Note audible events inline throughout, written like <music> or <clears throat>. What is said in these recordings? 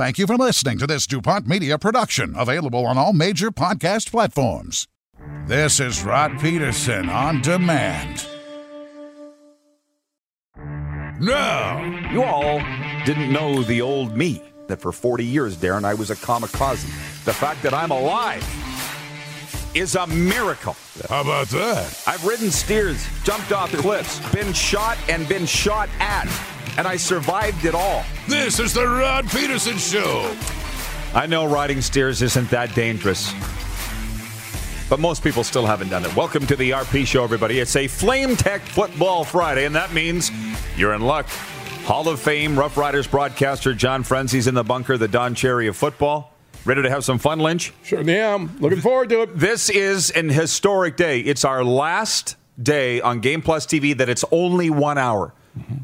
Thank you for listening to this DuPont Media production, available on all major podcast platforms. This is Rod Peterson on demand. Now, you all didn't know the old me, that for 40 years, Darren, I was a kamikaze. The fact that I'm alive is a miracle. How about that? I've ridden steers, jumped off cliffs, been shot and been shot at, and I survived it all. This is the Rod Peterson Show. I know riding steers isn't that dangerous, but most people still haven't done it. Welcome to the RP Show, everybody. It's a Flame Tech Football Friday, and that means you're in luck. Hall of Fame Rough Riders broadcaster John Frenzy's in the bunker, the Don Cherry of football. Ready to have some fun, Lynch? Sure am. Looking forward to it. This is an historic day. It's our last day on Game Plus TV that it's only one hour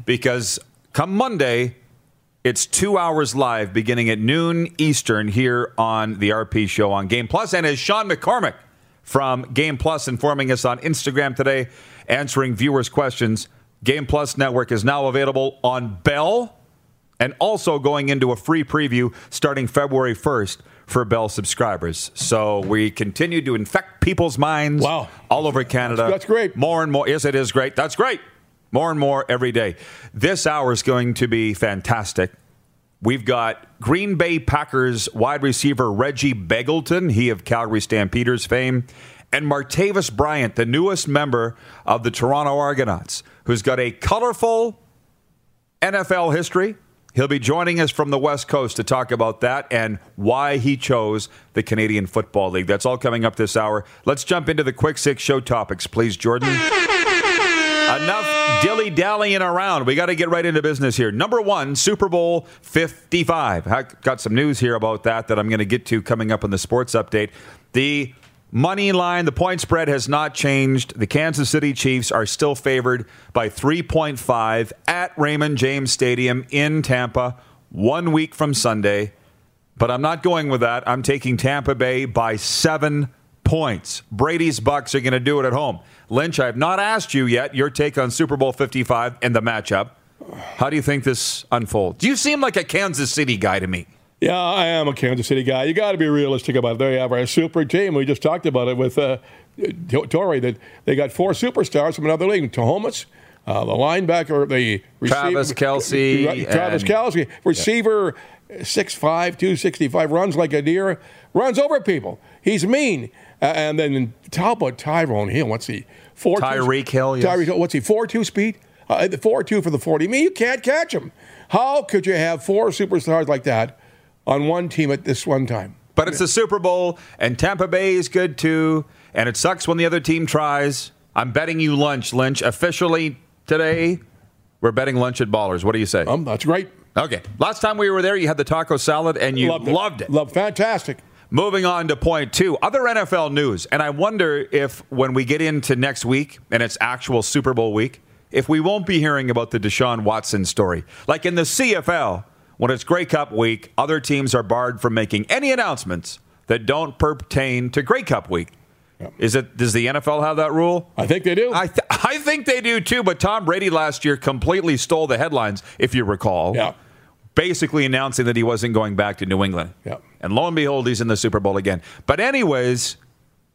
because come Monday, it's two hours live beginning at noon Eastern here on the RP show on Game Plus. And as Sean McCormick from Game Plus informing us on Instagram today, answering viewers' questions, Game Plus Network is now available on Bell and also going into a free preview starting February 1st for Bell subscribers. So we continue to infect people's minds Wow. all over Canada. That's- that's great. More and more. Yes, it is great. That's great. More and more every day. This hour is going to be fantastic. We've got Green Bay Packers wide receiver Reggie Begelton, he of Calgary Stampeders fame, and Martavis Bryant, the newest member of the Toronto Argonauts, who's got a colorful NFL history. He'll be joining us from the West Coast to talk about that and why he chose the Canadian Football League. That's all coming up this hour. Let's jump into the quick six show topics, please, Jordan. Enough dilly dallying around. We got to get right into business here. Number one, Super Bowl 55. I got some news here about that that I'm going to get to coming up in the sports update. The money line, the point spread has not changed. The Kansas City Chiefs are still favored by 3.5 at Raymond James Stadium in Tampa, one week from Sunday. But I'm not going with that. I'm taking Tampa Bay by seven points. Brady's Bucks are going to do it at home. Lynch, I have not asked you yet your take on Super Bowl 55 and the matchup. How do you think this unfolds? You seem like a Kansas City guy to me. Yeah, I am a Kansas City guy. You got to be realistic about it. They have a super team. We just talked about it with uh, Torrey that they got four superstars from another league. Tahomas, uh, the linebacker, the Travis Kelce Travis Kelce, receiver, 6'5", 265, runs like a deer, runs over people. He's mean. Uh, and then how about Tyrone Hill? What's he? Four Tyreek Hill, yes. Tyreek Hill. What's he? Four two speed. Uh, four two for the forty. I mean, you can't catch him. How could you have four superstars like that on one team at this one time? But it's the Super Bowl, and Tampa Bay is good too. And it sucks when the other team tries. I'm betting you lunch, Lynch. Officially today, we're betting lunch at Ballers. What do you say? Um, that's great. okay. Last time we were there, you had the taco salad, and you loved it. loved it. Loved fantastic. Moving on to point two, other NFL news. And I wonder if when we get into next week and it's actual Super Bowl week, if we won't be hearing about the Deshaun Watson story. Like in the CFL, when it's Grey Cup week, other teams are barred from making any announcements that don't pertain to Grey Cup week. Is it? Does the NFL have that rule? I think they do. I, th- <laughs> I think they do too, but Tom Brady last year completely stole the headlines, if you recall. Yeah. Basically announcing that he wasn't going back to New England. Yeah. And lo and behold, he's in the Super Bowl again. But, anyways,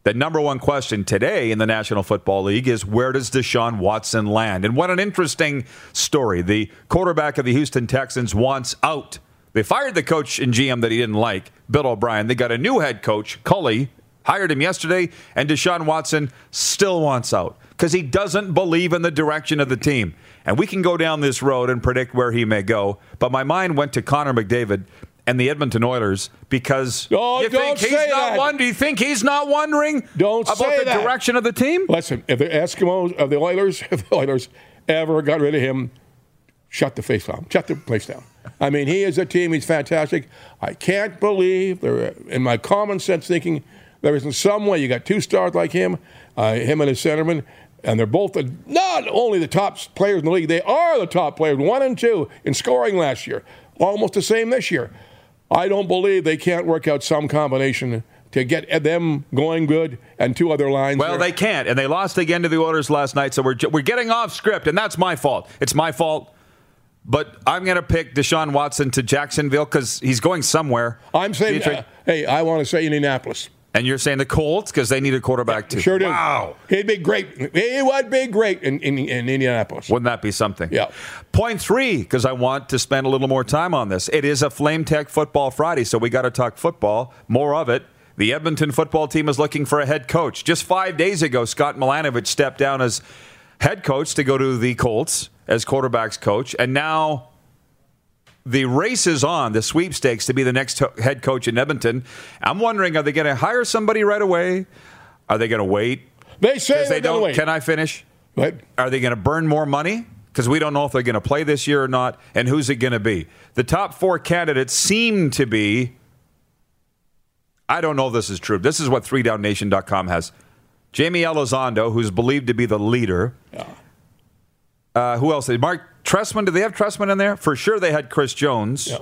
the number one question today in the National Football League is where does Deshaun Watson land? And what an interesting story. The quarterback of the Houston Texans wants out They fired the coach and GM that he didn't like, Bill O'Brien. They got a new head coach, Culley, hired him yesterday, and Deshaun Watson still wants out because he doesn't believe in the direction of the team. And we can go down this road and predict where he may go. But my mind went to Connor McDavid and the Edmonton Oilers because Oh, you think he's say not that. one? Do you think he's not wondering Don't about the that. direction of the team? Listen, if the Eskimos, of the Oilers, <laughs> if the Oilers ever got rid of him, shut the face down, shut the place down. I mean, he is a team. He's fantastic. I can't believe there. In my common sense thinking, there isn't some way you got two stars like him, uh, him and his centerman, and they're both the, not only the top players in the league. They are the top players, one and two in scoring last year, almost the same this year. I don't believe they can't work out some combination to get them going good and two other lines. Well, there. they can't, and they lost again to the Oilers last night. So we're we're getting off script, and that's my fault. It's my fault. But I'm going to pick Deshaun Watson to Jacksonville because he's going somewhere. I'm saying, uh, hey, I want to say Indianapolis. And you're saying the Colts because they need a quarterback too. Sure do. Wow. He'd be great. He would be great in, in, in Indianapolis. Wouldn't that be something? Yeah. Point three, because I want to spend a little more time on this. It is a Flame Tech Football Friday, so we got to talk football, more of it. The Edmonton football team is looking for a head coach. Just five days ago, Scott Milanovich stepped down as head coach to go to the Colts as quarterbacks coach, and now the race is on, the sweepstakes to be the next head coach in Edmonton. I'm wondering, are they going to hire somebody right away? Are they going to wait? They say they don't. wait. Can I finish? But Are they going to burn more money? Because we don't know if they're going to play this year or not, and who's it going to be? The top four candidates seem to be. I don't know if this is true. This is what 3downnation.com has. Jaime Elizondo, who's believed to be the leader. Uh, who else? Marc Trestman. Did they have Trestman in there? For sure they had Chris Jones. Yeah.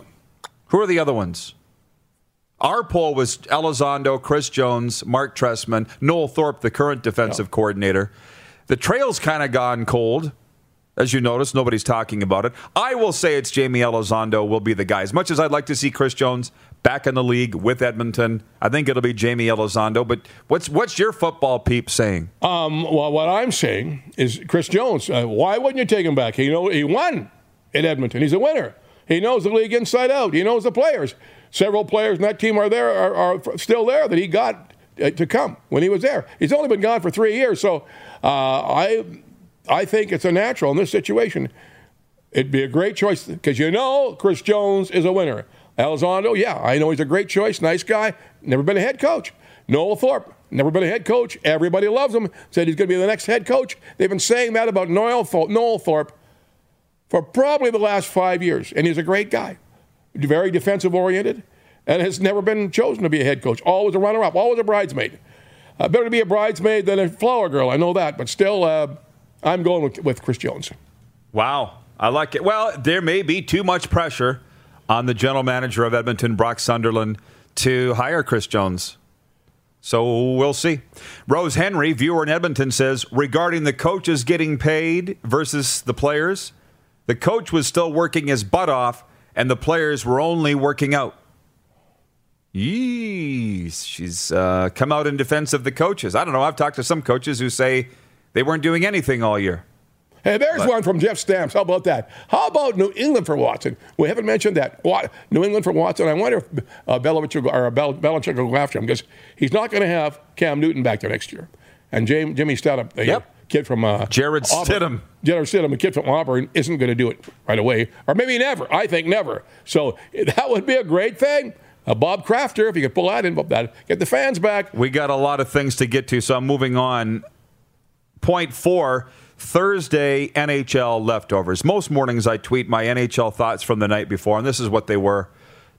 Who are the other ones? Our poll was Elizondo, Chris Jones, Marc Trestman, Noel Thorpe, the current defensive coordinator. The trail's kind of gone cold. As you notice, nobody's talking about it. I will say it's Jaime Elizondo will be the guy. As much as I'd like to see Chris Jones back in the league with Edmonton, I think it'll be Jaime Elizondo. But what's what's your football peep saying? um, well, what I'm saying is Chris Jones. Uh, why wouldn't you take him back? He know he won in Edmonton. He's a winner. He knows the league inside out. He knows the players. Several players in that team are there are, are still there that he got uh, to come when he was there. He's only been gone for three years, so uh, I I think it's a natural in this situation. It'd be a great choice because you know Chris Jones is a winner. Elizondo, yeah, I know he's a great choice, nice guy, never been a head coach. Noel Thorpe, never been a head coach. Everybody loves him. Said he's going to be the next head coach. They've been saying that about Noel, Noel Thorpe for probably the last five years, and he's a great guy, very defensive oriented, and has never been chosen to be a head coach. Always a runner-up, always a bridesmaid. Uh, better to be a bridesmaid than a flower girl. I know that, but still, uh, I'm going with, with Chris Jones. Wow. I like it. Well, there may be too much pressure on the general manager of Edmonton, Brock Sunderland, to hire Chris Jones. So we'll see. Rose Henry, viewer in Edmonton, says regarding the coaches getting paid versus the players, the coach was still working his butt off and the players were only working out. Yeesh. She's uh, come out in defense of the coaches. I don't know. I've talked to some coaches who say they weren't doing anything all year. Hey, there's But- one from Jeff Stamps. How about that? How about New England for Watson? We haven't mentioned that. What, New England for Watson. I wonder if uh, Belovich will, or Bel- Belichick will go after him because he's not going to have Cam Newton back there next year. And James, Jimmy Stidham, the Yep. kid from uh, Jarrett Auburn- Stidham. Jarrett Stidham, a kid from Auburn, isn't going to do it right away, or maybe never. I think never. So that would be a great thing. Uh, Bob Crafter, if you could pull that in, that get the fans back. We got a lot of things to get to, so I'm moving on. Point four Thursday NHL leftovers. Most mornings I tweet my NHL thoughts from the night before, and this is what they were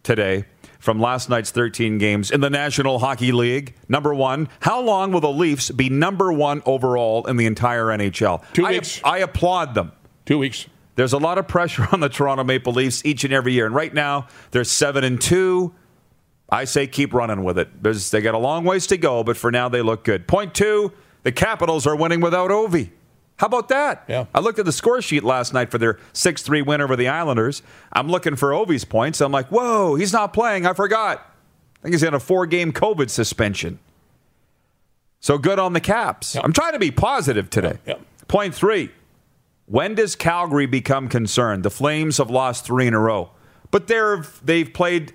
today from last night's 13 games in the National Hockey League. Number one, how long will the Leafs be number one overall in the entire NHL? Two I, weeks. I applaud them. Two weeks. There's a lot of pressure <laughs> on the Toronto Maple Leafs each and every year, and right now they're seven and two. I say keep running with it. There's, they got a long ways to go, but for now they look good. Point two, the Capitals are winning without Ovi. How about that? Yeah. I looked at the score sheet last night for their 6 3 win over the Islanders. I'm looking for Ovi's points. I'm like, whoa, he's not playing. I forgot. I think he's in a four game COVID suspension. So good on the Caps. I'm trying to be positive today. Yeah. Point three. When does Calgary become concerned? The Flames have lost three in a row. But they're they've played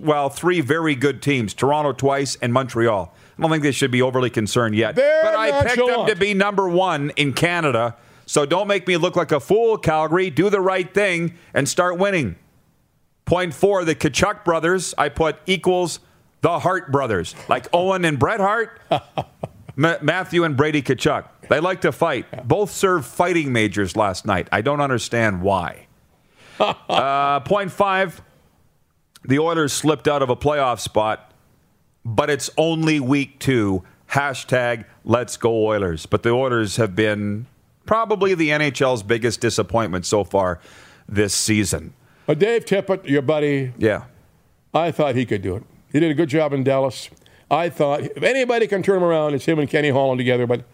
well three very good teams: Toronto twice and Montreal. I don't think they should be overly concerned yet. They're but I picked them to be number one in Canada. So don't make me look like a fool, Calgary. Do the right thing and start winning. Point four, the Tkachuk brothers, I put equals the Hart brothers, like Owen and Bret Hart, <laughs> Ma- Matthew and Brady Tkachuk. They like to fight. Both served fighting majors last night. I don't understand why. <laughs> uh, point five, the Oilers slipped out of a playoff spot, but it's only week two. Hashtag let's go Oilers. But the Oilers have been probably the NHL's biggest disappointment so far this season. But Dave Tippett, your buddy, Yeah. I thought he could do it. He did a good job in Dallas. I thought if anybody can turn him around, it's him and Kenny Holland together. But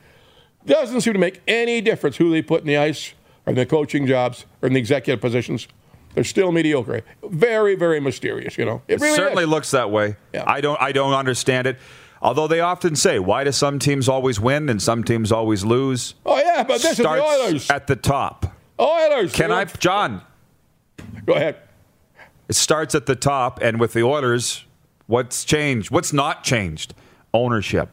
doesn't seem to make any difference who they put in the ice or in the coaching jobs or in the executive positions. They're still mediocre. Very, very mysterious. You know, It really certainly is. looks that way. Yeah. I don't I don't understand it. Although they often say, why do some teams always win and some teams always lose? Oh yeah, but this Starts is the Oilers. at the top. Oilers. Can I? John, go ahead? it starts at the top and with the Oilers, what's changed? What's not changed? Ownership.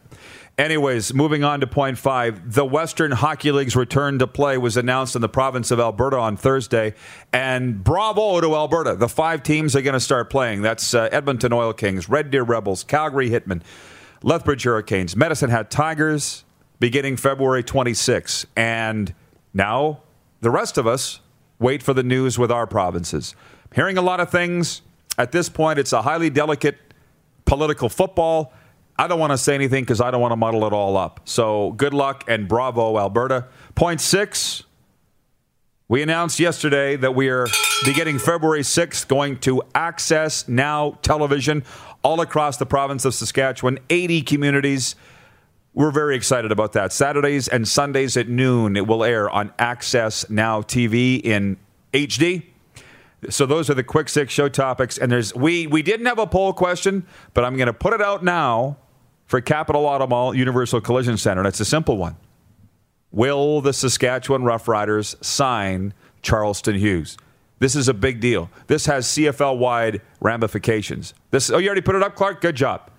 Anyways, moving on to point five. The Western Hockey League's return to play was announced in the province of Alberta on Thursday. And bravo to Alberta. The five teams are going to start playing. That's uh, Edmonton Oil Kings, Red Deer Rebels, Calgary Hitmen, Lethbridge Hurricanes, Medicine Hat Tigers, beginning February 26. And now the rest of us wait for the news with our provinces. Hearing a lot of things. At this point, it's a highly delicate political football. I don't want to say anything because I don't want to muddle it all up. So good luck and bravo, Alberta. Point six. We announced yesterday that we are beginning February 6th going to Access Now Television all across the province of Saskatchewan, 80 communities. We're very excited about that. Saturdays and Sundays at noon, it will air on Access Now TV in HD. So those are the quick six show topics. And there's we we didn't have a poll question, but I'm going to put it out now for Capital Auto Mall Universal Collision Center. And it's a simple one. Will the Saskatchewan Roughriders sign Charleston Hughes? This is a big deal. This has CFL wide ramifications. This oh you already put it up, Clark? Good job.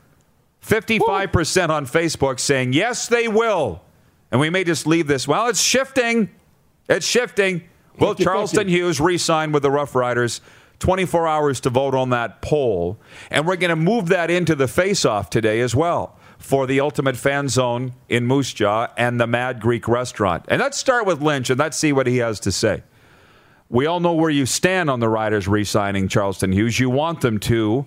55% on Facebook saying yes, they will. And we may just leave this. Well, it's shifting. It's shifting. Will Charleston Hughes re sign with the Rough Riders? 24 hours to vote on that poll. And we're going to move that into the face off today as well for the Ultimate Fan Zone in Moose Jaw and the Mad Greek Restaurant. And let's start with Lynch and let's see what he has to say. We all know where you stand on the Riders re signing Charleston Hughes. You want them to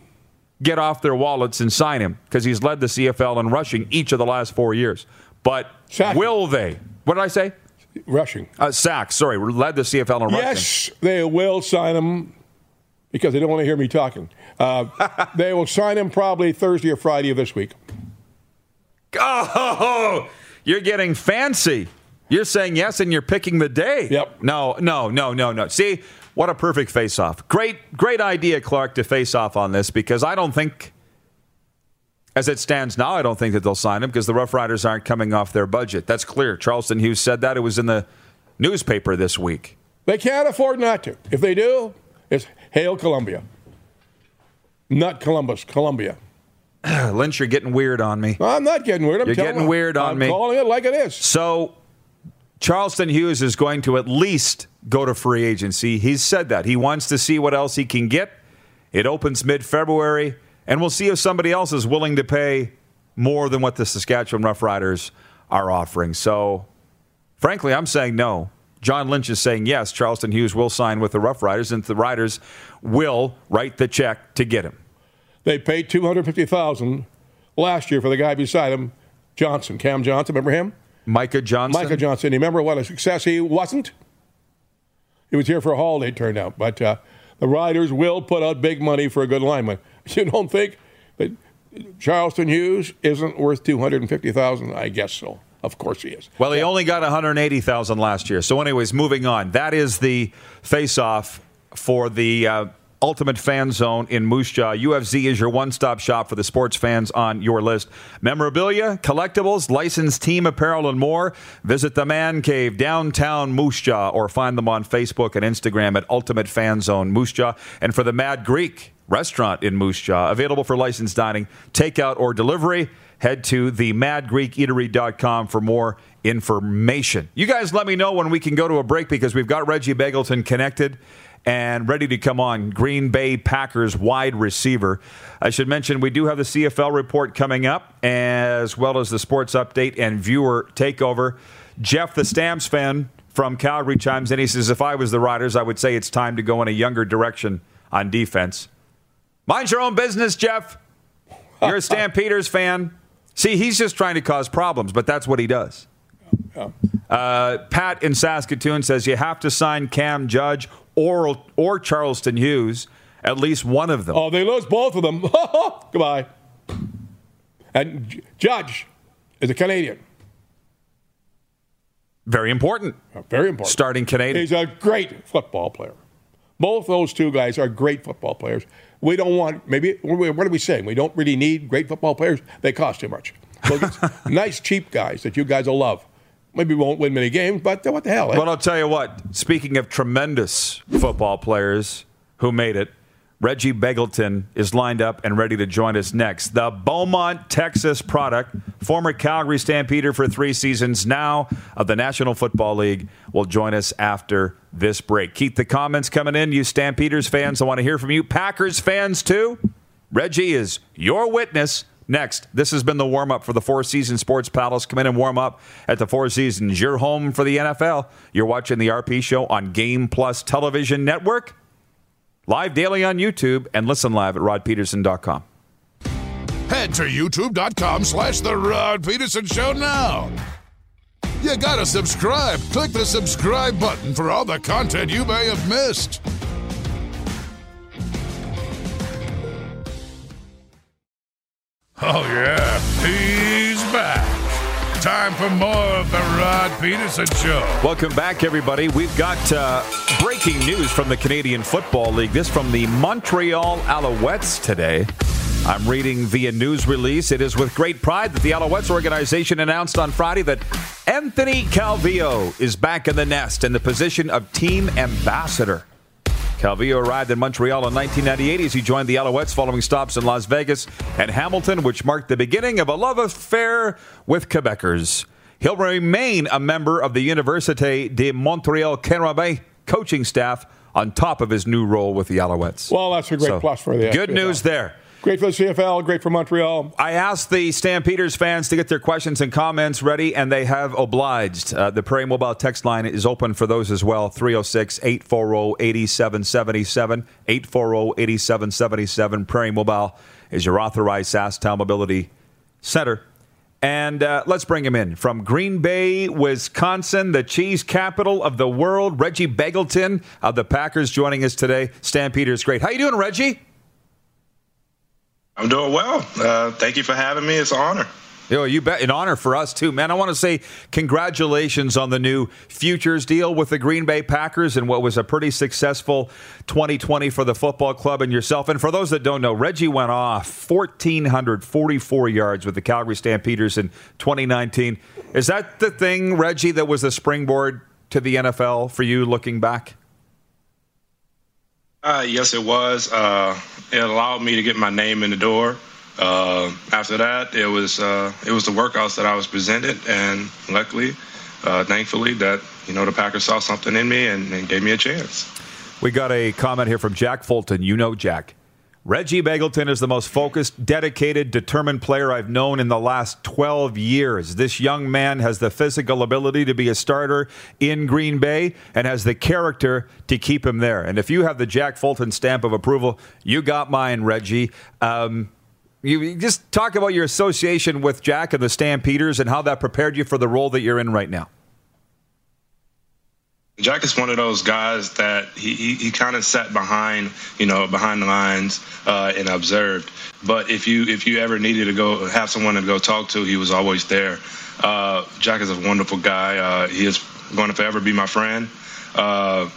get off their wallets and sign him because he's led the CFL in rushing each of the last four years. But will they? What did I say? Rushing. Uh, sacks. Sorry, led the CFL in rushing. Yes, they will sign him because they don't want to hear me talking. Uh, <laughs> they will sign him probably Thursday or Friday of this week. Oh, you're getting fancy. You're saying yes, and you're picking the day. Yep. No, no, no, no, no. See, what a perfect face-off. Great, great idea, Clark, to face off on this because I don't think, as it stands now, I don't think that they'll sign him because the Rough Riders aren't coming off their budget. That's clear. Charleston Hughes said that. It was in the newspaper this week. They can't afford not to. If they do, it's Hail Columbia. Not Columbus, Columbia. <clears throat> Lynch, you're getting weird on me. I'm not getting weird. I'm You're telling getting weird on I'm me. calling it like it is. So Charleston Hughes is going to at least go to free agency. He's said that. He wants to see what else he can get. It opens mid February, and we'll see if somebody else is willing to pay more than what the Saskatchewan Roughriders are offering. So, frankly, I'm saying no. John Lynch is saying yes, Charleston Hughes will sign with the Rough Riders, and the Riders will write the check to get him. They paid two hundred fifty thousand last year for the guy beside him, Johnson, Cam Johnson. Remember him? Micah Johnson. Micah Johnson. You remember what a success he wasn't? He was here for a holiday, it turned out. But uh, the Riders will put out big money for a good lineman. <laughs> You don't think that Charleston Hughes isn't worth two hundred and fifty thousand? I guess so. Of course he is. Well, he only got 180,000 last year. So, anyways, moving on. That is the face-off for the uh, Ultimate Fan Zone in Moose Jaw. UFZ is your one stop shop for the sports fans on your list. Memorabilia, collectibles, licensed team apparel, and more. Visit the Man Cave downtown Moose Jaw or find them on Facebook and Instagram at Ultimate Fan Zone Moose Jaw. And for the Mad Greek restaurant in Moose Jaw, available for licensed dining, takeout, or delivery, head to the madgreekeatery.com for more information. You guys let me know when we can go to a break because we've got Reggie Begelton connected and ready to come on. Green Bay Packers wide receiver. I should mention we do have the CFL report coming up, as well as the sports update and viewer takeover. Jeff, the Stamps fan from Calgary, chimes in. He says, If I was the Riders, I would say it's time to go in a younger direction on defense. Mind your own business, Jeff. You're a <laughs> Stampeders fan. See, he's just trying to cause problems, but that's what he does. Uh, Pat in Saskatoon says you have to sign Cam Judge or or Charleston Hughes, at least one of them. Oh, they lose both of them. <laughs> Goodbye. And Judge is a Canadian. Very important. Uh, very important. Starting Canadian. He's a great football player. Both those two guys are great football players. We don't want maybe what are we saying? We don't really need great football players. They cost too much. So <laughs> nice cheap guys that you guys will love. Maybe won't win many games, but what the hell? Eh? Well, I'll tell you what. Speaking of tremendous football players who made it, Reggie Begelton is lined up and ready to join us next. The Beaumont, Texas product, former Calgary Stampeder for three seasons, now of the National Football League, will join us after this break. Keep the comments coming in, you Stampeders fans. I want to hear from you. Packers fans, too. Reggie is your witness. Next, this has been the warm up for the Four Seasons Sports Palace. Come in and warm up at the Four Seasons. You're home for the NFL. You're watching the RP Show on Game Plus Television Network, live daily on YouTube, and listen live at rodpeterson.com. Head to youtube.com slash The Rod Peterson Show now. You gotta subscribe. Click the subscribe button for all the content you may have missed. Oh, yeah, he's back. Time for more of the Rod Peterson Show. Welcome back, everybody. We've got uh, breaking news from the Canadian Football League. This from the Montreal Alouettes today. I'm reading via news release. It is with great pride that the Alouettes organization announced on Friday that Anthony Calvillo is back in the nest in the position of team ambassador. Calvillo arrived in Montreal in 1998 as he joined the Alouettes following stops in Las Vegas and Hamilton, which marked the beginning of a love affair with Quebecers. He'll remain a member of the Université de Montréal Carabins coaching staff on top of his new role with the Alouettes. Well, that's a great So, plus for the Good news there. Great for the CFL, great for Montreal. I asked the Stampeders fans to get their questions and comments ready, and they have obliged. Uh, the Prairie Mobile text line is open for those as well 306 840 8777. 840 8777. Prairie Mobile is your authorized SaaS Mobility Center. And uh, let's bring him in from Green Bay, Wisconsin, the cheese capital of the world. Reggie Begelton of the Packers joining us today. Stampeders, great. How you doing, Reggie? I'm doing well. Uh, thank you for having me. It's an honor. Yo, you bet. An honor for us, too, man. I want to say congratulations on the new futures deal with the Green Bay Packers and what was a pretty successful 2020 for the football club and yourself. And for those that don't know, Reggie went off 1,444 yards with the Calgary Stampeders in 2019. Is that the thing, Reggie, that was the springboard to the NFL for you looking back? Uh, yes, it was. Uh, it allowed me to get my name in the door. Uh, after that, it was uh, it was the workouts that I was presented, and luckily, uh, thankfully, that you know the Packers saw something in me and, and gave me a chance. We got a comment here from Jack Fulton. You know Jack. Reggie Begelton is the most focused, dedicated, determined player I've known in the last 12 years. This young man has the physical ability to be a starter in Green Bay and has the character to keep him there. And if you have the Jack Fulton stamp of approval, you got mine, Reggie. Um, you you just talk about your association with Jack and the Stampeders and how that prepared you for the role that you're in right now. Jack is one of those guys that he, he, he kind of sat behind, you know, behind the lines uh, and observed. But if you if you ever needed to go have someone to go talk to, he was always there. Uh, Jack is a wonderful guy. Uh, he is going to forever be my friend. Uh,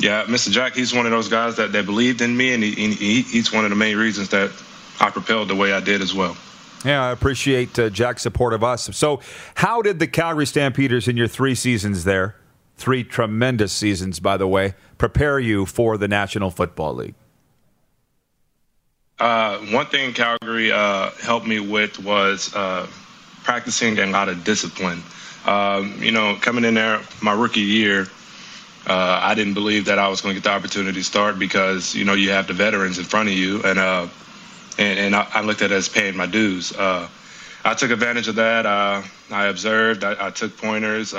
yeah, Mr. Jack, he's one of those guys that, that believed in me, and he, he, he's one of the main reasons that I propelled the way I did as well. Yeah, I appreciate uh, Jack's support of us. So, how did the Calgary Stampeders in your three seasons there, three tremendous seasons, by the way, prepare you for the National Football League? Uh, one thing Calgary uh, helped me with was uh, practicing a lot of discipline. Um, you know, coming in there my rookie year, uh, I didn't believe that I was going to get the opportunity to start because you know you have the veterans in front of you, and uh, and, and I, I, looked at it as paying my dues. Uh, I took advantage of that. I observed. I, I took pointers.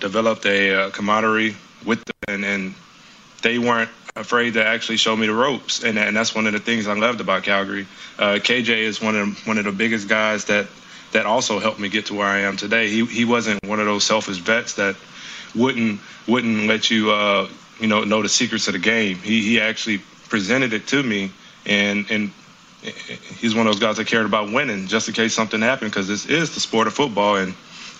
Developed a camaraderie with them, and, and they weren't afraid to actually show me the ropes, and, and that's one of the things I loved about Calgary. Uh, KJ is one of the, one of the biggest guys that that also helped me get to where I am today. He he wasn't one of those selfish vets that wouldn't wouldn't let you uh, you know know the secrets of the game. He he actually presented it to me, and and he's one of those guys that cared about winning just in case something happened because this is the sport of football and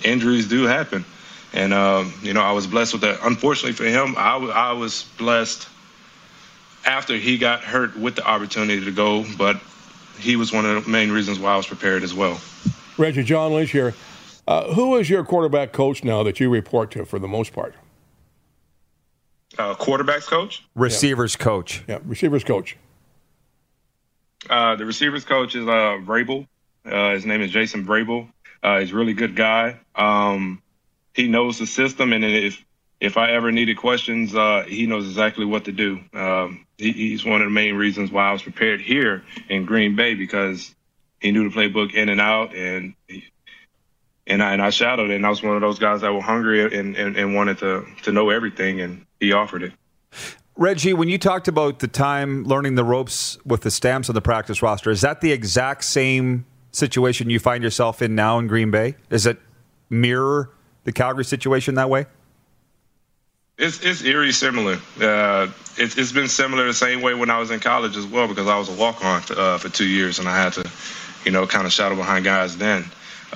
injuries do happen. And um, you know I was blessed with that. Unfortunately for him, I, w- I was blessed after he got hurt with the opportunity to go, but he was one of the main reasons why I was prepared as well. Reggie, John Lynch here. Uh, who is your quarterback coach now that you report to for the most part? Uh, quarterbacks coach? Receivers yeah. coach. Yeah, receivers coach. Uh, the receivers coach is uh, Vrabel. Uh, his name is Jason Vrabel. Uh, he's a really good guy. Um, he knows the system, and if if I ever needed questions, uh, he knows exactly what to do. Um, he, he's one of the main reasons why I was prepared here in Green Bay because he knew the playbook in and out, and he, and I and I shadowed it. And I was one of those guys that were hungry and, and, and wanted to to know everything, and he offered it. Reggie, when you talked about the time learning the ropes with the stamps on the practice roster, is that the exact same situation you find yourself in now in Green Bay? Is it mirror the Calgary situation that way? It's it's eerie similar. Uh, it's it's been similar the same way when I was in college as well because I was a walk on uh, for two years and I had to, you know, kind of shadow behind guys then.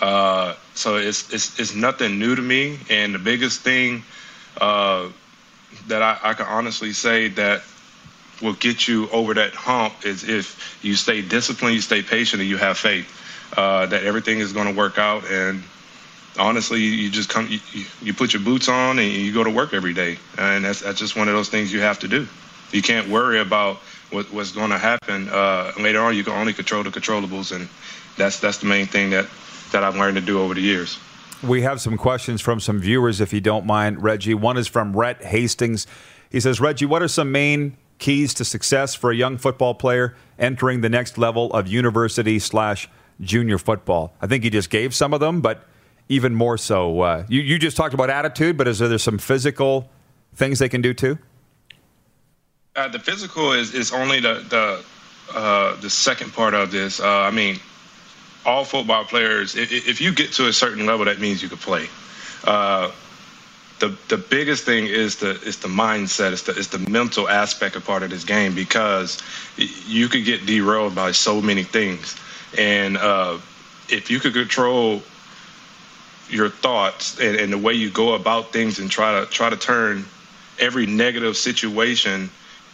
Uh, so it's it's it's nothing new to me. And the biggest thing uh, that I, I can honestly say that will get you over that hump is if you stay disciplined, you stay patient, and you have faith uh, that everything is going to work out and honestly, you just come, you, you put your boots on and you go to work every day, and that's that's just one of those things you have to do. You can't worry about what, what's going to happen uh, later on. You can only control the controllables, and that's that's the main thing that that I've learned to do over the years. We have some questions from some viewers, if you don't mind, Reggie. One is from Rhett Hastings. He says, Reggie, what are some main keys to success for a young football player entering the next level of university slash junior football? I think he just gave some of them, but even more so. Uh, you, you just talked about attitude, but is there some physical things they can do too? Uh, the physical is, is only the the uh, the second part of this. Uh, I mean, all football players, if, if, you get to a certain level, that means you can play. Uh, the the biggest thing is the is the mindset. It's the it's the mental aspect of part of this game because you could get derailed by so many things, and uh, if you could control your thoughts and, and the way you go about things and try to try to turn every negative situation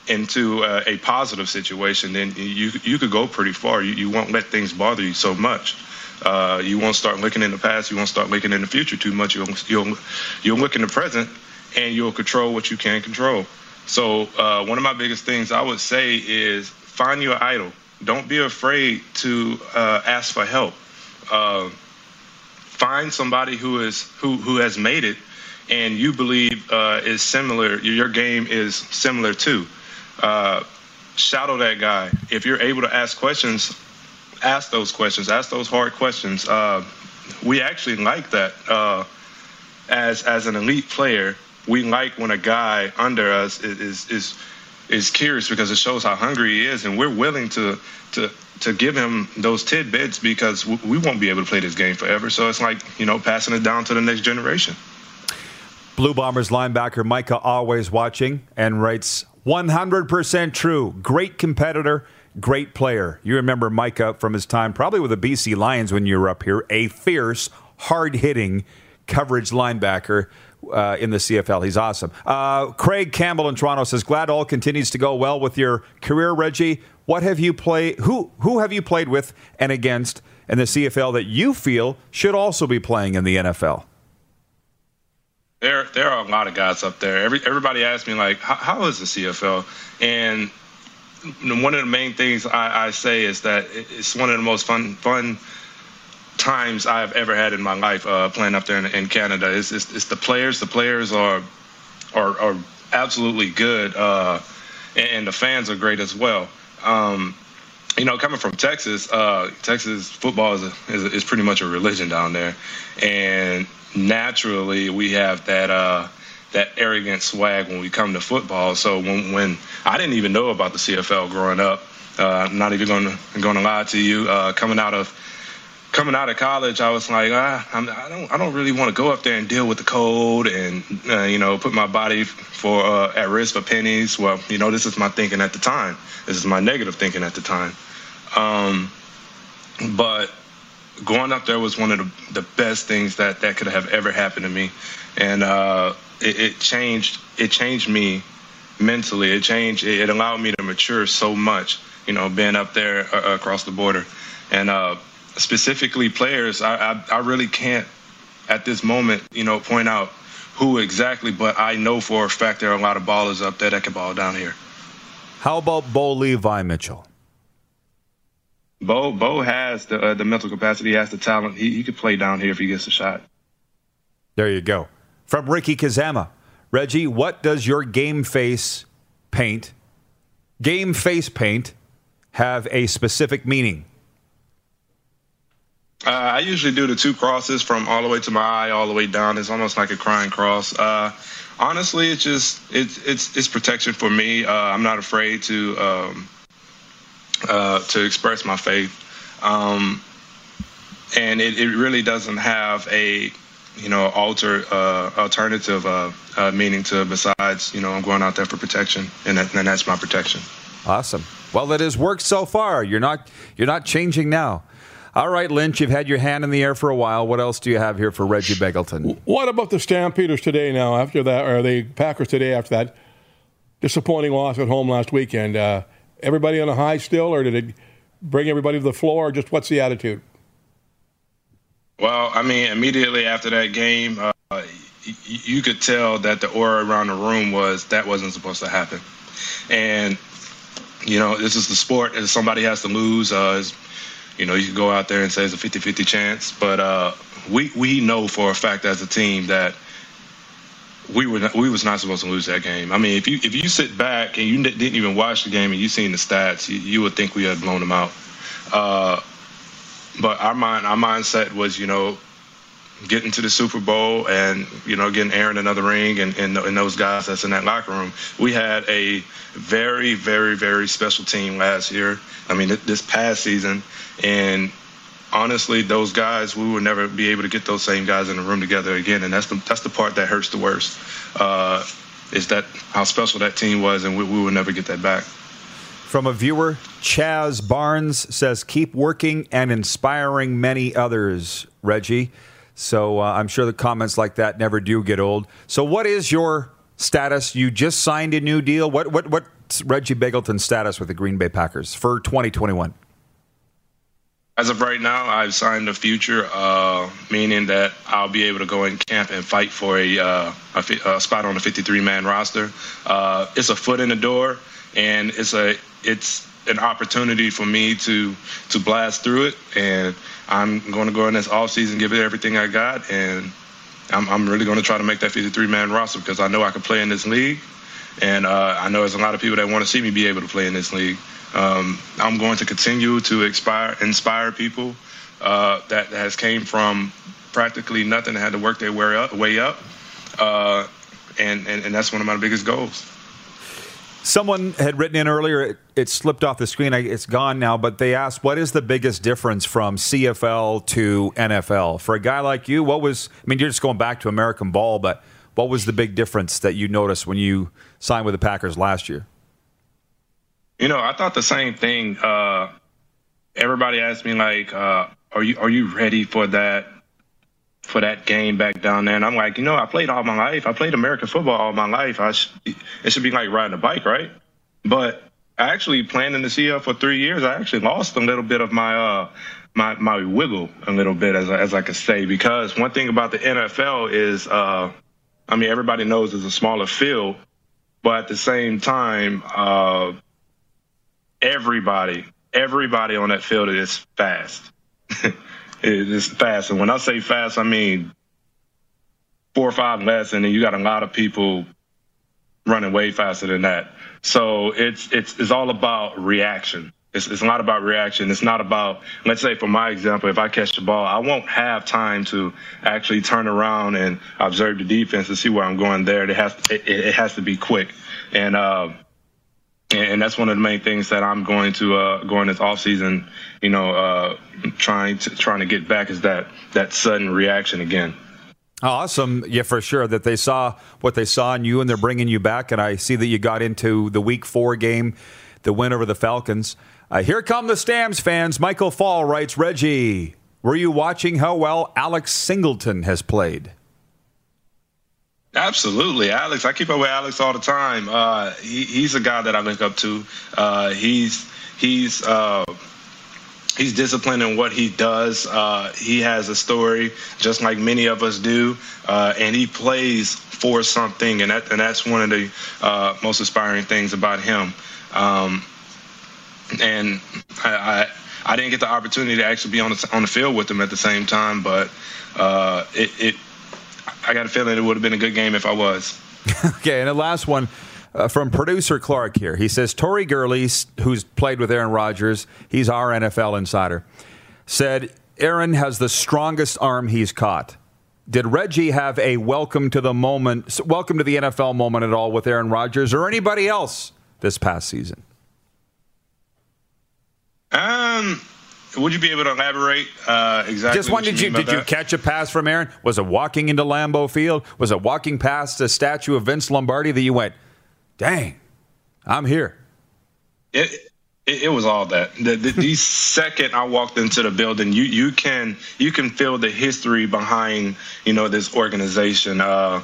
into uh, a positive situation, then you you could go pretty far. You, you won't let things bother you so much. Uh, you won't start looking in the past. You won't start looking in the future too much. You'll you'll you'll look in the present, and you'll control what you can control. So uh, one of my biggest things I would say is find your idol. Don't be afraid to uh, ask for help. Find somebody who is who who has made it, and you believe uh, is similar. Your game is similar too. Uh, shadow that guy. If you're able to ask questions, ask those questions. Ask those hard questions. Uh, we actually like that uh, as as an elite player. We like when a guy under us is is is, is curious because it shows how hungry he is, and we're willing to to to give him those tidbits because we won't be able to play this game forever. So it's like, you know, passing it down to the next generation. Blue Bombers linebacker Micah always watching and writes 100% true. Great competitor, great player. You remember Micah from his time probably with the BC Lions when you were up here, a fierce, hard hitting coverage linebacker uh, in the CFL. He's awesome. Uh, Craig Campbell in Toronto says, "Glad all continues to go well with your career, Reggie. What have you played? Who who have you played with and against in the CFL that you feel should also be playing in the NFL?" There, there are a lot of guys up there. Every, everybody asks me like, how is the CFL? And one of the main things I, I, say is that it's one of the most fun, fun times I've ever had in my life uh, playing up there in, in Canada. It's, it's, it's, the players. The players are are, are absolutely good, uh, and the fans are great as well. Um, you know, coming from Texas, uh, Texas football is, a, is, a, is pretty much a religion down there, and naturally we have that uh, that arrogant swag when we come to football. So when when I didn't even know about the CFL growing up, uh, not even going to going to lie to you, uh, coming out of coming out of college, I was like, ah, I'm, I don't, I don't really want to go up there and deal with the cold and uh, you know put my body for uh, at risk for pennies. Well, you know, this is my thinking at the time. This is my negative thinking at the time. Um, but going up there was one of the, the best things that that could have ever happened to me, and uh, it, it, changed it changed me mentally. It changed. It, allowed me to mature so much. You know, being up there uh, across the border, and uh, specifically players, I, I I really can't at this moment, you know, point out who exactly, but I know for a fact there are a lot of ballers up there that can ball down here. How about Bo Levi Mitchell? Bo Bo has the uh, the mental capacity, he has the talent. He, he could play down here if he gets a shot. There you go. From Ricky Kazama. Reggie, what does your game face paint, game face paint, have a specific meaning? Uh, I usually do the two crosses from all the way to my eye, all the way down. It's almost like a crying cross. Uh, honestly, it's just it's it's it's protection for me. Uh, I'm not afraid to um, uh, to express my faith. Um, and it, it, really doesn't have a you know alter uh, alternative uh, meaning to besides you know I'm going out there for protection and, that, and that's my protection. Awesome. Well, it has worked so far. You're not you're not changing now. All right, Lynch, you've had your hand in the air for a while. What else do you have here for Reggie Begelton? What about the Stampeders today now after that, or the Packers today after that disappointing loss at home last weekend? Uh, everybody on a high still, or did it bring everybody to the floor? Or just what's the attitude? Well, I mean, immediately after that game, uh, you could tell that the aura around the room was that wasn't supposed to happen. And, you know, this is the sport, and somebody has to lose. Uh, you know, you can go out there and say it's a 50 50 chance, but uh, we, we know for a fact as a team that we were not, we was not supposed to lose that game. I mean, if you if you sit back and you didn't even watch the game and you seen the stats, you, you would think we had blown them out. Uh, but our mind our mindset was, you know, getting to the Super Bowl and you know getting Aaron another ring and, and, and those guys that's in that locker room. We had a very very very special team last year. I mean, this past season, and honestly, those guys, we will never be able to get those same guys in the room together again, and that's the that's the part that hurts the worst. Uh, is that how special that team was, and we, we will never get that back. From a viewer, Chaz Barnes says, "Keep working and inspiring many others, Reggie." So uh, I'm sure the comments like that never do get old. So what is your status? You just signed a new deal. What what what's Reggie Begelton's status with the Green Bay Packers for 2021? As of right now, I've signed a future, uh, meaning that I'll be able to go in camp and fight for a, uh, a, a spot on the 53-man roster. Uh, it's a foot in the door, and it's a it's an opportunity for me to to blast through it. And I'm going to go in this offseason, give it everything I got, and I'm, I'm really going to try to make that 53-man roster because I know I can play in this league, and uh, I know there's a lot of people that want to see me be able to play in this league. Um, I'm going to continue to inspire, inspire people uh, that has came from practically nothing, had to work their way up, way up. Uh, and, and, and that's one of my biggest goals. Someone had written in earlier, it, it slipped off the screen. It's gone now, but they asked, what is the biggest difference from CFL to NFL? For a guy like you, what was, I mean, you're just going back to American ball, but what was the big difference that you noticed when you signed with the Packers last year? You know, I thought the same thing. Uh, everybody asked me like, uh, "Are you are you ready for that for that game back down there. And I'm like, you know, I played all my life. I played American football all my life. I it should be like riding a bike, right? But I actually playing in the CL for three years, I actually lost a little bit of my uh, my my wiggle a little bit, as as I could say, because one thing about the NFL is, uh, I mean, everybody knows it's a smaller field, but at the same time, uh, everybody everybody on that field is fast. <laughs> it's fast, and when I say fast, I mean four or five less, and then you got a lot of people running way faster than that. So it's it's it's all about reaction. It's, it's not about reaction. It's not about, let's say, for my example, if I catch the ball, I won't have time to actually turn around and observe the defense to see where I'm going there. It has it, it has to be quick, and uh, and that's one of the main things that I'm going to uh, going this off season. You know, uh, trying to trying to get back is that that sudden reaction again. Awesome. Yeah, for sure. That they saw what they saw in you and they're bringing you back. And I see that you got into the week four game, the win over the Falcons. Uh, here come the Stamps fans. Michael Fall writes Reggie, were you watching how well Alex Singleton has played? Absolutely, Alex. I keep up with Alex all the time. Uh, he, he's a guy that I look up to. Uh, he's he's uh, he's disciplined in what he does. Uh, he has a story, just like many of us do, uh, and he plays for something, and that and that's one of the uh, most inspiring things about him. Um, and I, I, I didn't get the opportunity to actually be on the on the field with him at the same time, but uh, it, it I got a feeling it would have been a good game if I was. <laughs> okay, and the last one uh, from producer Clark here. He says Tori Gurley, who's played with Aaron Rodgers, he's our NFL insider, said Aaron has the strongest arm he's caught. Did Reggie have a welcome to the moment, welcome to the NFL moment at all with Aaron Rodgers or anybody else this past season? Um, would you be able to elaborate uh, exactly? Just one. Did you, did you catch a pass from Aaron? Was it walking into Lambeau Field? Was it walking past the statue of Vince Lombardi that you went, "Dang, I'm here"? It it, it was all that. The, the, the <laughs> second I walked into the building, you you can you can feel the history behind you know this organization. Uh,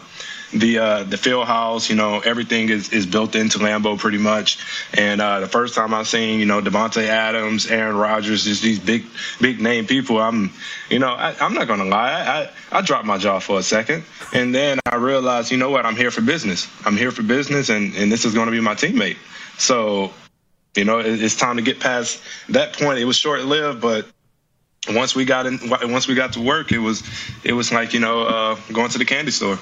the uh, the field house. You know, everything is, is built into Lambeau pretty much. And uh, the first time I seen, you know, Davante Adams, Aaron Rodgers, just these big big name people, I'm, you know, I, am not gonna lie, I, I I dropped my jaw for a second, and then I realized, you know what, I'm here for business. I'm here for business, and and this is gonna be my teammate. So. You know, it's time to get past that point. It was short lived, but once we got in, once we got to work, it was, it was like you know, uh, going to the candy store.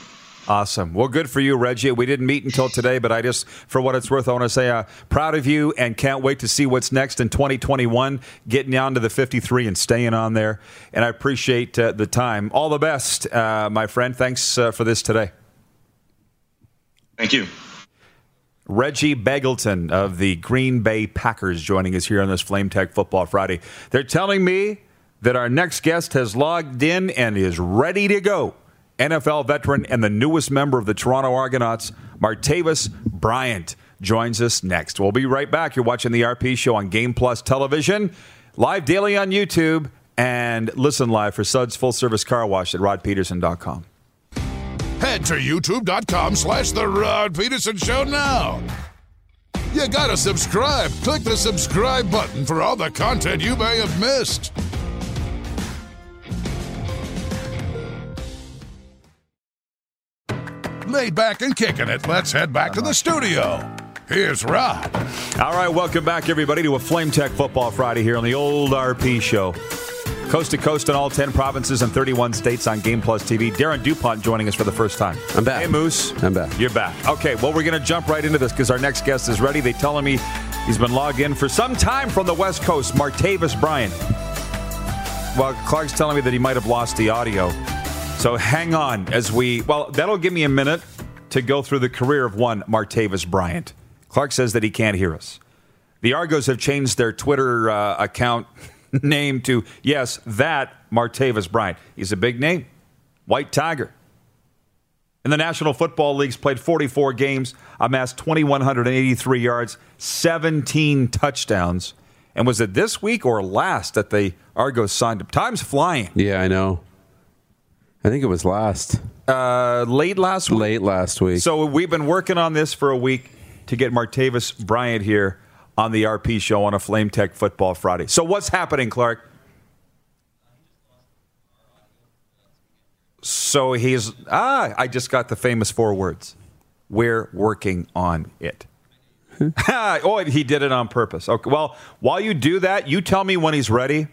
Awesome. Well, good for you, Reggie. We didn't meet until today, but I just, for what it's worth, I want to say uh, proud of you and can't wait to see what's next in 2021, getting down to the 53 and staying on there. And I appreciate uh, the time. All the best, uh, my friend. Thanks uh, for this today. Thank you. Reggie Begelton of the Green Bay Packers joining us here on this Flame Tech Football Friday. They're telling me that our next guest has logged in and is ready to go. NFL veteran and the newest member of the Toronto Argonauts, Martavis Bryant, joins us next. We'll be right back. You're watching the RP Show on Game Plus Television, live daily on YouTube, and listen live for Suds Full Service Car Wash at rodpeterson.com. Head to youtube.com slash The Rod Peterson Show now. You gotta subscribe. Click the subscribe button for all the content you may have missed. Laid back and kicking it, let's head back to the studio. Here's Rod. All right, welcome back, everybody, to a Flame Tech Football Friday here on the old RP Show. Coast to coast in all 10 provinces and 31 states on Game Plus TV. Darren DuPont joining us for the first time. I'm back. Hey, Moose. I'm back. You're back. Okay, well, we're going to jump right into this because our next guest is ready. They telling me he's been logged in for some time from the West Coast, Martavis Bryant. Well, Clark's telling me that he might have lost the audio. So hang on as we, well, that'll give me a minute to go through the career of one Martavis Bryant. Clark says that he can't hear us. The Argos have changed their Twitter uh, account <laughs> name to, yes, that Martavis Bryant. He's a big name, White Tiger. In the National Football League's played 44 games, amassed 2,183 yards, 17 touchdowns. And was it this week or last that the Argos signed him? Time's flying. Yeah, I know. I think it was last Uh, late last week. late last week. So we've been working on this for a week to get Martavis Bryant here on the RP show on a Flame Tech Football Friday. So what's happening, Clark? So he's ah, I just got the famous four words. We're working on it. <laughs> oh, he did it on purpose. Okay. Well, while you do that, you tell me when he's ready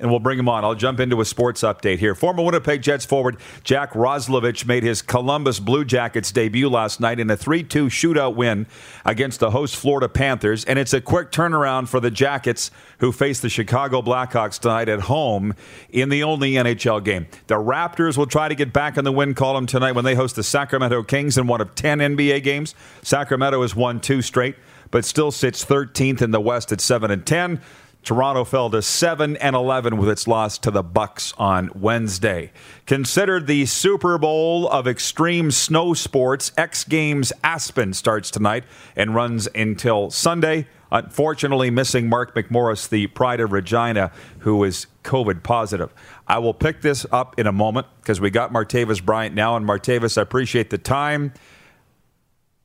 and we'll bring him on. I'll jump into a sports update here. Former Winnipeg Jets forward Jack Roslovic made his Columbus Blue Jackets debut last night in a 3 2 shootout win against the host Florida Panthers. And it's a quick turnaround for the Jackets, who face the Chicago Blackhawks tonight at home in the only NHL game. The Raptors will try to get back in the win column tonight when they host the Sacramento Kings in one of 10 NBA games. Sacramento has won two straight, but still sits 13th in the West at 7 and 10. Toronto fell to 7 and 11 with its loss to the Bucks on Wednesday. Considered the Super Bowl of extreme snow sports, X Games Aspen starts tonight and runs until Sunday. Unfortunately, missing Mark McMorris, the pride of Regina, who is COVID positive. I will pick this up in a moment because we got Martavis Bryant now. And Martavis, I appreciate the time.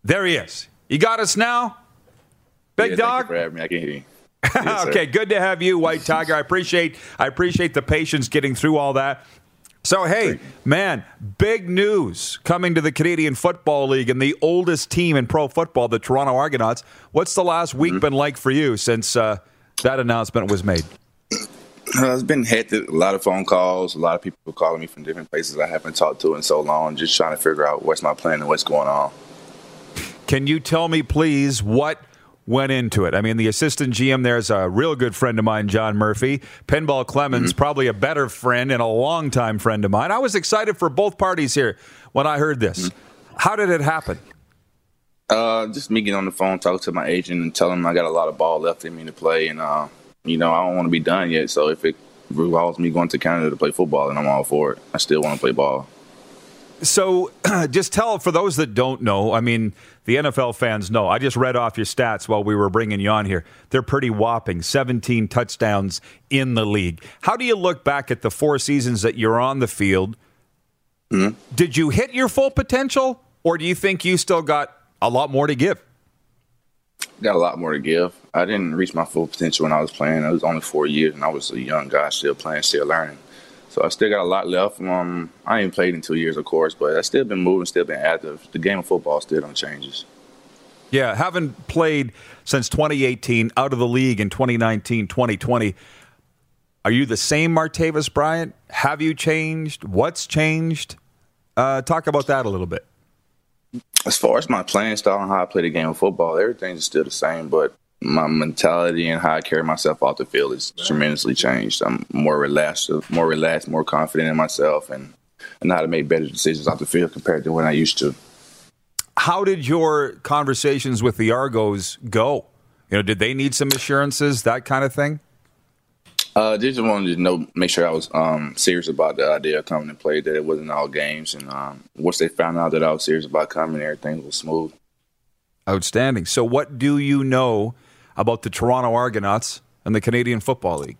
There he is. You got us now? Big yeah, dog? For having me. I can hear you. <laughs> Yes, okay, good to have you, White Tiger. I appreciate I appreciate the patience getting through all that. So hey, man, big news coming to the Canadian Football League and the oldest team in pro football, the Toronto Argonauts. What's the last week Mm-hmm. been like for you since uh, that announcement was made? <clears throat> Uh, it's been hectic. A lot of phone calls. A lot of people calling me from different places I haven't talked to in so long. Just trying to figure out what's my plan and what's going on. Can you tell me, please, what went into it? I mean, the assistant GM there is a real good friend of mine, John Murphy. Pinball Clemens, probably a better friend and a longtime friend of mine. I was excited for both parties here when I heard this. How did it happen? Uh, just me getting on the phone, talking to my agent, and telling him I got a lot of ball left in me to play, and uh, you know I don't want to be done yet. So if it involves me going to Canada to play football, then I'm all for it. I still want to play ball. So, <clears throat> just tell for those that don't know. I mean, the NFL fans know. I just read off your stats while we were bringing you on here. They're pretty whopping 17 touchdowns in the league. How do you look back at the four seasons that you're on the field? Hmm? Did you hit your full potential, or do you think you still got a lot more to give? Got a lot more to give. I didn't reach my full potential when I was playing. It was only four years, and I was a young guy still playing, still learning. So I still got a lot left. Um, I ain't played in two years, of course, but I still been moving, still been active. The game of football still don't changes. Yeah, haven't played since 2018, out of the league in 2019, 2020. Are you the same Martavis Bryant? Have you changed? What's changed? Uh, talk about that a little bit. As far as my playing style and how I play the game of football, everything's still the same, but my mentality and how I carry myself off the field has tremendously changed. I'm more relaxed, more relaxed, more confident in myself, and and how to make better decisions off the field compared to when I used to. How did your conversations with the Argos go? You know, did they need some assurances, that kind of thing? Uh, they just wanted to know, make sure I was um, serious about the idea of coming to play. That it wasn't all games, and um, once they found out that I was serious about coming, everything was smooth. Outstanding. So, what do you know about the Toronto Argonauts and the Canadian Football League?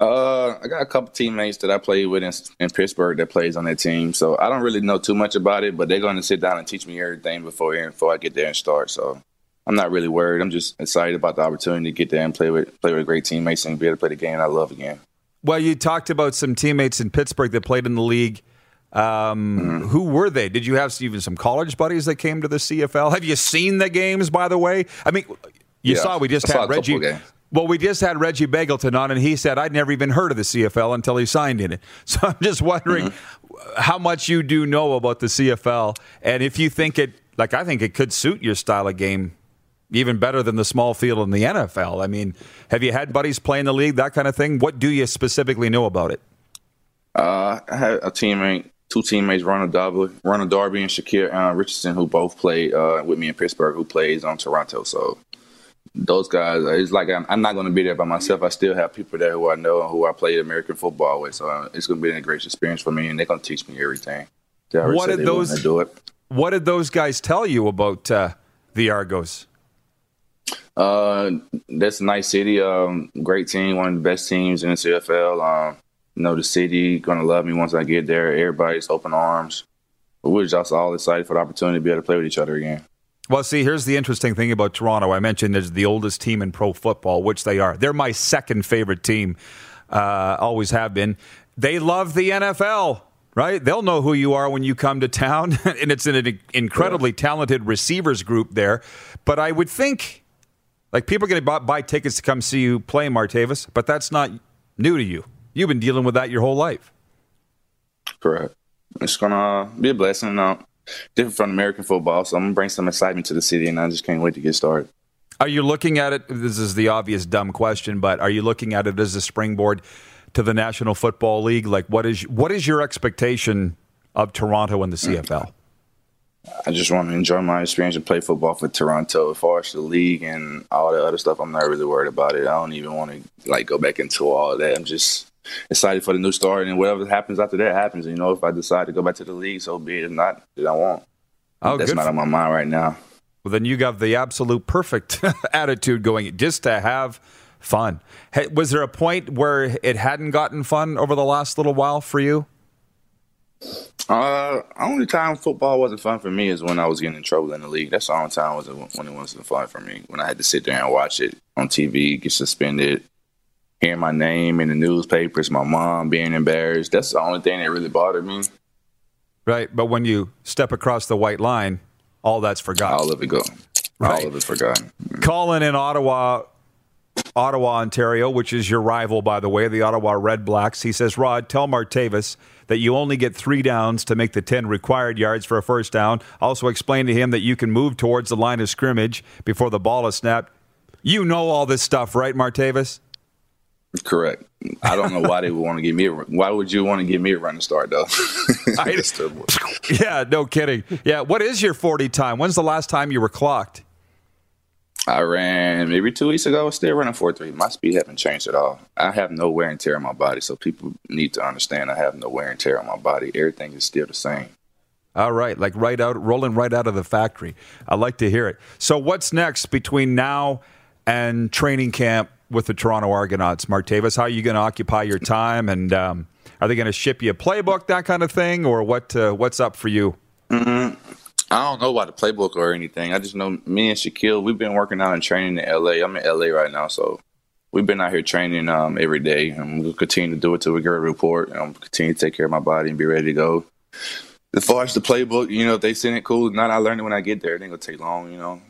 Uh, I got a couple teammates that I played with in, in Pittsburgh that plays on that team, so I don't really know too much about it. But they're going to sit down and teach me everything before before I get there and start. So I'm not really worried. I'm just excited about the opportunity to get there and play with play with great teammates and be able to play the game I love again. Well, you talked about some teammates in Pittsburgh that played in the league. Um, Who were they? Did you have even some college buddies that came to the CFL? Have you seen the games, by the way? I mean, you Yeah, saw we just saw had Reggie. Well, we just had Reggie Begelton on, and he said I'd never even heard of the CFL until he signed in it. <laughs> So I'm just wondering how much you do know about the CFL, and if you think it, like I think it could suit your style of game even better than the small field in the NFL. I mean, have you had buddies play in the league, that kind of thing? What do you specifically know about it? Uh, I had a teammate, two teammates, Ronald Darby, Ronald Darby and Shaquille uh, Richardson, who both played uh, with me in Pittsburgh, who plays on Toronto. So those guys, it's like I'm, I'm not going to be there by myself. I still have people there who I know and who I played American football with. So uh, it's going to be a great experience for me, and they're going to teach me everything. What did those- do it? What did those guys tell you about uh, the Argos? Uh, that's a nice city. Um, great team, one of the best teams in the CFL. Um, You know, the city gonna love me once I get there. Everybody's open arms. But we're just all excited for the opportunity to be able to play with each other again. Well, see, here's the interesting thing about Toronto. I mentioned there's the oldest team in pro football, which they are. They're my second favorite team, uh, always have been. They love the NFL, right? They'll know who you are when you come to town, <laughs> and it's an incredibly yeah. talented receivers group there. But I would think, like, people are going to buy, tickets to come see you play Martavis, but that's not new to you. You've been dealing with that your whole life. Correct. It's gonna be a blessing. Uh, different from American football, so I'm gonna bring some excitement to the city, and I just can't wait to get started. Are you looking at it? This is the obvious dumb question, but are you looking at it as a springboard to the National Football League? Like, what is what is your expectation of Toronto and the CFL? I just want to enjoy my experience and play football for Toronto. As far as the league and all the other stuff, I'm not really worried about it. I don't even want to like go back into all of that. I'm just excited for the new start, and whatever happens after that happens. You know, if I decide to go back to the league, so be it. If not, then I won't. Oh, that's not on my mind right now. Well, then you got the absolute perfect <laughs> attitude going, just to have fun. Was there a point where it hadn't gotten fun over the last little while for you? Uh, only time football wasn't fun for me is when I was getting in trouble in the league. That's the only time was when it wasn't fun for me. When I had to sit there and watch it on TV, get suspended, hearing my name in the newspapers, my mom being embarrassed. That's the only thing that really bothered me. Right, but when you step across the white line, all that's forgotten. All of it gone. Right. All of it forgotten. Colin in Ottawa, Ottawa, Ontario, which is your rival, by the way, the Ottawa Red Blacks. He says, Rod, tell Martavis that you only get three downs to make the 10 required yards for a first down. Also, explain to him that you can move towards the line of scrimmage before the ball is snapped. You know all this stuff, right, Martavis? Correct. I don't know why they would want to give me a. Why would you want to give me a running start though? <laughs> I, yeah, no kidding. Yeah, what is your forty time? When's the last time you were clocked? I ran maybe two weeks ago. I was still running four three. My speed haven't changed at all. I have no wear and tear on my body, so people need to understand I have no wear and tear on my body. Everything is still the same. All right, like right out, rolling right out of the factory. I like to hear it. So, what's next between now and training camp with the Toronto Argonauts, Martavis? How are you going to occupy your time, and um, are they going to ship you a playbook, that kind of thing, or what? Uh, what's up for you? Mm-hmm. I don't know about the playbook or anything. I just know me and Shaquille, we've been working out and training in LA. I'm in LA right now, so we've been out here training um, every day, and we'll continue to do it till we get a report. And I'm continue to take care of my body and be ready to go. As far as the playbook, you know, if they send it cool, not I learned it when I get there. It ain't gonna take long, you know.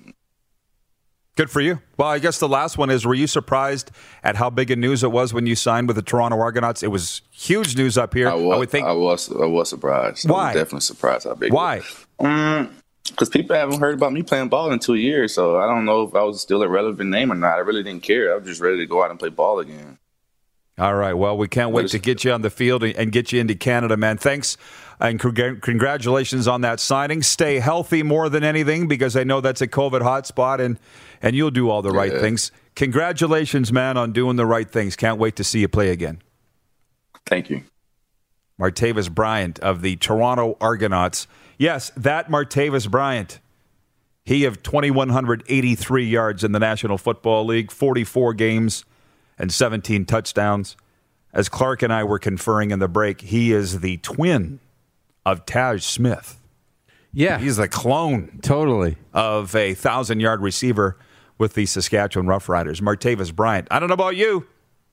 Good for you. Well, I guess the last one is were you surprised at how big a news it was when you signed with the Toronto Argonauts? It was huge news up here. I, was, I would think I was I was surprised. Why? Was definitely surprised how big Why? Because um, people haven't heard about me playing ball in two years, so I don't know if I was still a relevant name or not. I really didn't care. I was just ready to go out and play ball again. All right. Well, we can't wait to get you on the field and get you into Canada, man. Thanks and congratulations on that signing. Stay healthy more than anything because I know that's a COVID hotspot, and and you'll do all the right things. Congratulations, man, on doing the right things. Can't wait to see you play again. Thank you. Martavis Bryant of the Toronto Argonauts. Yes, that Martavis Bryant. He of 2,183 yards in the National Football League, 44 games and 17 touchdowns. As Clark and I were conferring in the break, he is the twin of Taj Smith. Yeah. He's a clone. Totally. Of a thousand yard receiver with the Saskatchewan Roughriders. Martavis Bryant. I don't know about you.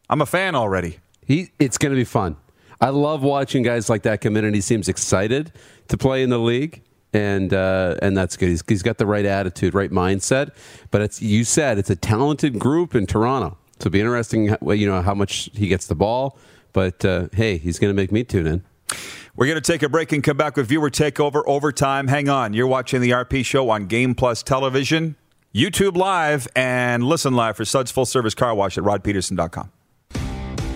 I'm a fan already. He it's gonna be fun. I love watching guys like that come in and he seems excited to play in the league. And uh, and that's good. He's, he's got the right attitude, right mindset. But it's you said it's a talented group in Toronto. So it'll be interesting, you know, how much he gets the ball. But uh, hey, he's going to make me tune in. We're going to take a break and come back with viewer takeover overtime. Hang on. You're watching the RP show on Game Plus Television, YouTube Live, and listen live for Suds Full Service Car Wash at rodpeterson.com.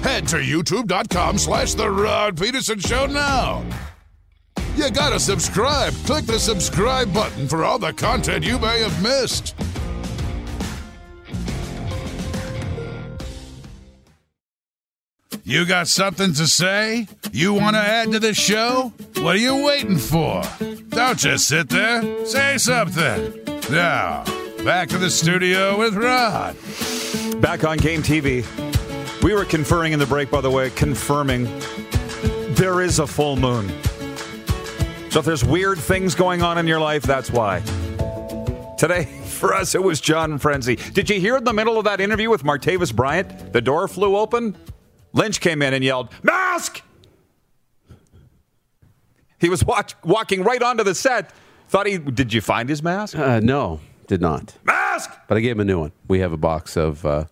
Head to youtube.com slash The Rod Peterson Show now. You got to subscribe. Click the subscribe button for all the content you may have missed. You got something to say? You want to add to the show? What are you waiting for? Don't just sit there. Say something. Now, back to the studio with Rod. Back on Game TV. We were conferring in the break, by the way, confirming there is a full moon. So if there's weird things going on in your life, that's why. Today, <laughs> for us, it was John Frenzy. Did you hear in the middle of that interview with Martavis Bryant? The door flew open. Lynch came in and yelled, Mask! He was watch- walking right onto the set. Thought he. Did you find his mask? Uh, no, did not. Mask! But I gave him a new one. We have a box of uh,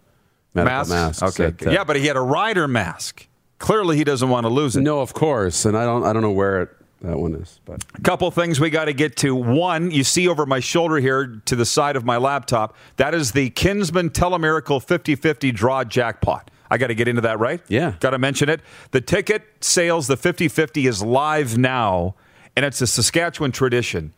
medical masks. Okay. that, uh, yeah, but he had a rider mask. Clearly, he doesn't want to lose it. No, of course, and I don't. I don't know where it, that one is, but a Couple things we got to get to. One, you see over my shoulder here to the side of my laptop, that is the Kinsmen Telemiracle 50 50 draw jackpot. I got to get into that, right? Yeah. Got to mention it. The ticket sales, the 50 50 is live now, and it's a Saskatchewan tradition.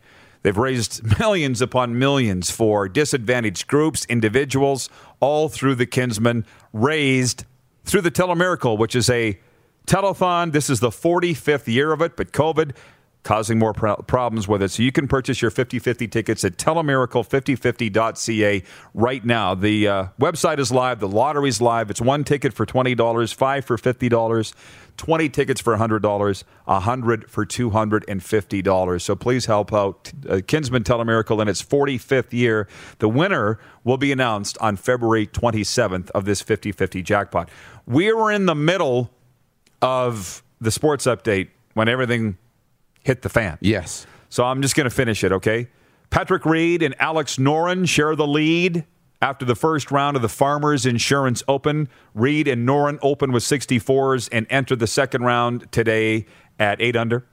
They've raised <laughs> millions upon millions for disadvantaged groups, individuals, all through the Kinsmen, raised through the Telemiracle, which is a telethon. This is the 45th year of it, but COVID causing more pro- problems with it. So you can purchase your 50-50 tickets at telemiracle5050.ca right now. The uh, website is live. The lottery's live. It's one ticket for $20, five for $50, 20 tickets for $100, 100 for $250. So please help out uh, Kinsmen Telemiracle in its 45th year. The winner will be announced on February 27th of this 50-50 jackpot. We were in the middle of the sports update when everything hit the fan. yes, So I'm just going to finish it, okay? Patrick Reed and Alex Noren share the lead after the first round of the Farmers Insurance Open. Reed and Noren open with 64s and enter the second round today at 8 under.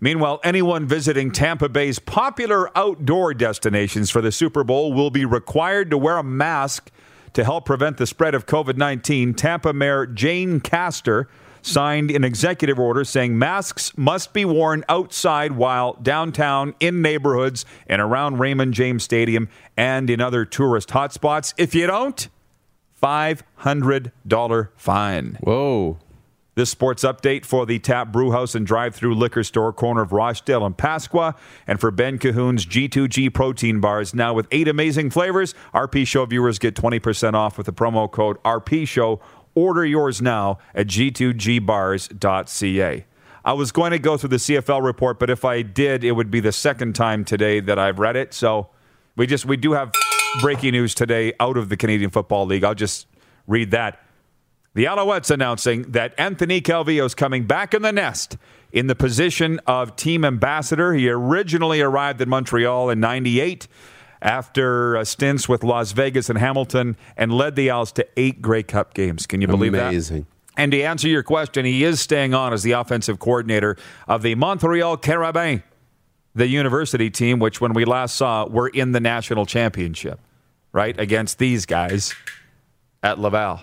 Meanwhile, anyone visiting Tampa Bay's popular outdoor destinations for the Super Bowl will be required to wear a mask to help prevent the spread of COVID 19. Tampa Mayor Jane Castor signed an executive order saying masks must be worn outside while downtown, in neighborhoods, and around Raymond James Stadium and in other tourist hotspots. If you don't, $500 fine. whoa, This sports update for the Tap Brew House and Drive Through Liquor Store, corner of Rochdale and Pasqua, and for Ben Cahoon's G2G protein bars. Now with eight amazing flavors, RP Show viewers get 20% off with the promo code RP Show. Order yours now at g2gbars.ca. I was going to go through the CFL report, but if I did, it would be the second time today that I've read it. So we just we do have breaking news today out of the Canadian Football League. I'll just read that. The Alouettes announcing that Anthony Calvillo is coming back in the nest in the position of team ambassador. He originally arrived in Montreal in 98 after uh, stints with Las Vegas and Hamilton and led the Owls to eight Grey Cup games. Can you believe that? amazing. And to answer your question, he is staying on as the offensive coordinator of the Montreal Carabins, the university team, which when we last saw were in the national championship, right? Against these guys at Laval.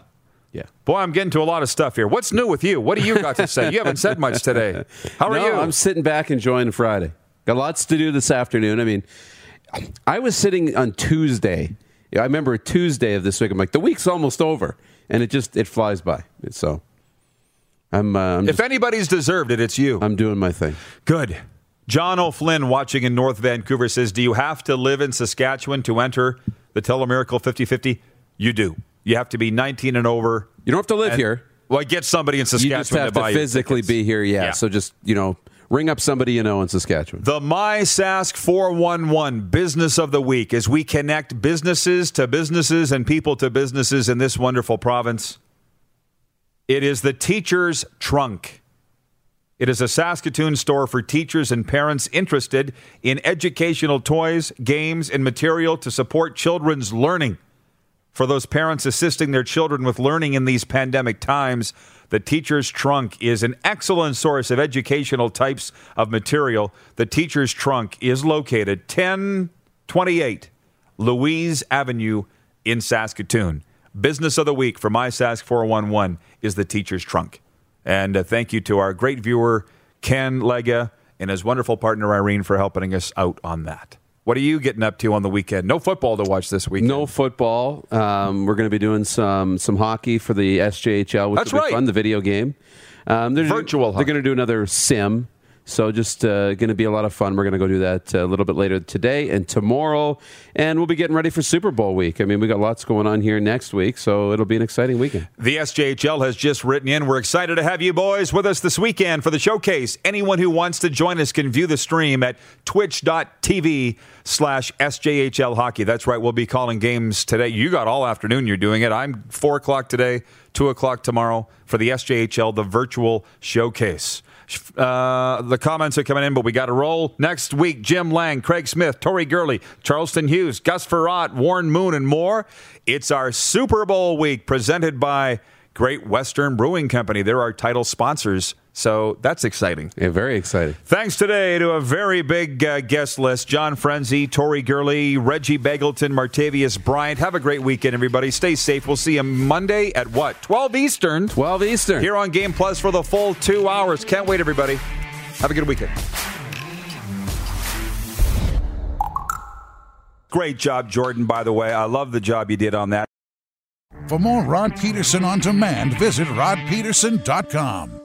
Yeah. Boy, I'm getting to a lot of stuff here. What's new with you? What do you got to say? You haven't said much today. How are <laughs> no, you? I'm sitting back enjoying Friday. Got lots to do this afternoon. I mean, I was sitting on Tuesday. I remember Tuesday of this week. I'm like, the week's almost over, and it just it flies by. So I'm uh, I'm, if just, anybody's deserved it, it's you. I'm doing my thing. Good. John O'Flynn watching in North Vancouver says, Do you have to live in Saskatchewan to enter the Telemiracle 50 50? You do. You have to be 19 and over. You don't have to live And- here. Well, get somebody in You Saskatchewan just have to buy to you physically be here. Yeah. Yeah. So just you know, ring up somebody you know in Saskatchewan. The My Sask 411 Business of the Week as we connect businesses to businesses and people to businesses in this wonderful province. It is the Teacher's Trunk. It is a Saskatoon store for teachers and parents interested in educational toys, games, and material to support children's learning. For those parents assisting their children with learning in these pandemic times, the Teacher's Trunk is an excellent source of educational types of material. The Teacher's Trunk is located 1028 Louise Avenue in Saskatoon. Business of the week for MySask 411 is the Teacher's Trunk. And uh, thank you to our great viewer, Ken Lega, and his wonderful partner, Irene, for helping us out on that. What are you getting up to on the weekend? No football to watch this weekend. No football. Um, we're going to be doing some some hockey for the SJHL, which That's will be right. fun. The video game. Um, they're Virtual They're hockey. going to do another sim. So just uh, going to be a lot of fun. We're going to go do that uh, a little bit later today and tomorrow, and we'll be getting ready for Super Bowl week. I mean, we got lots going on here next week, so it'll be an exciting weekend. The SJHL has just written in. We're excited to have you boys with us this weekend for the showcase. Anyone who wants to join us can view the stream at twitch.tv slash SJHL hockey. That's right. We'll be calling games today. You got all afternoon. You're doing it. I'm four o'clock today, two o'clock tomorrow for the SJHL, the virtual showcase. Uh, the comments are coming in, but we got to roll. Next week, Jim Lang, Craig Smith, Tori Gurley, Charleston Hughes, Gus Frerotte, Warren Moon, and more. It's our Super Bowl week presented by Great Western Brewing Company. They're our title sponsors. So that's exciting. Yeah, very exciting. Thanks today to a very big uh, guest list John Frenzy, Tori Gurley, Reggie Begelton, Martavius Bryant. Have a great weekend, everybody. Stay safe. We'll see you Monday at what? 12 Eastern. 12 Eastern. Here on Game Plus for the full two hours. Can't wait, everybody. Have a good weekend. Great job, Jordan, by the way. I love the job you did on that. For more Rod Peterson on demand, visit rodpeterson.com.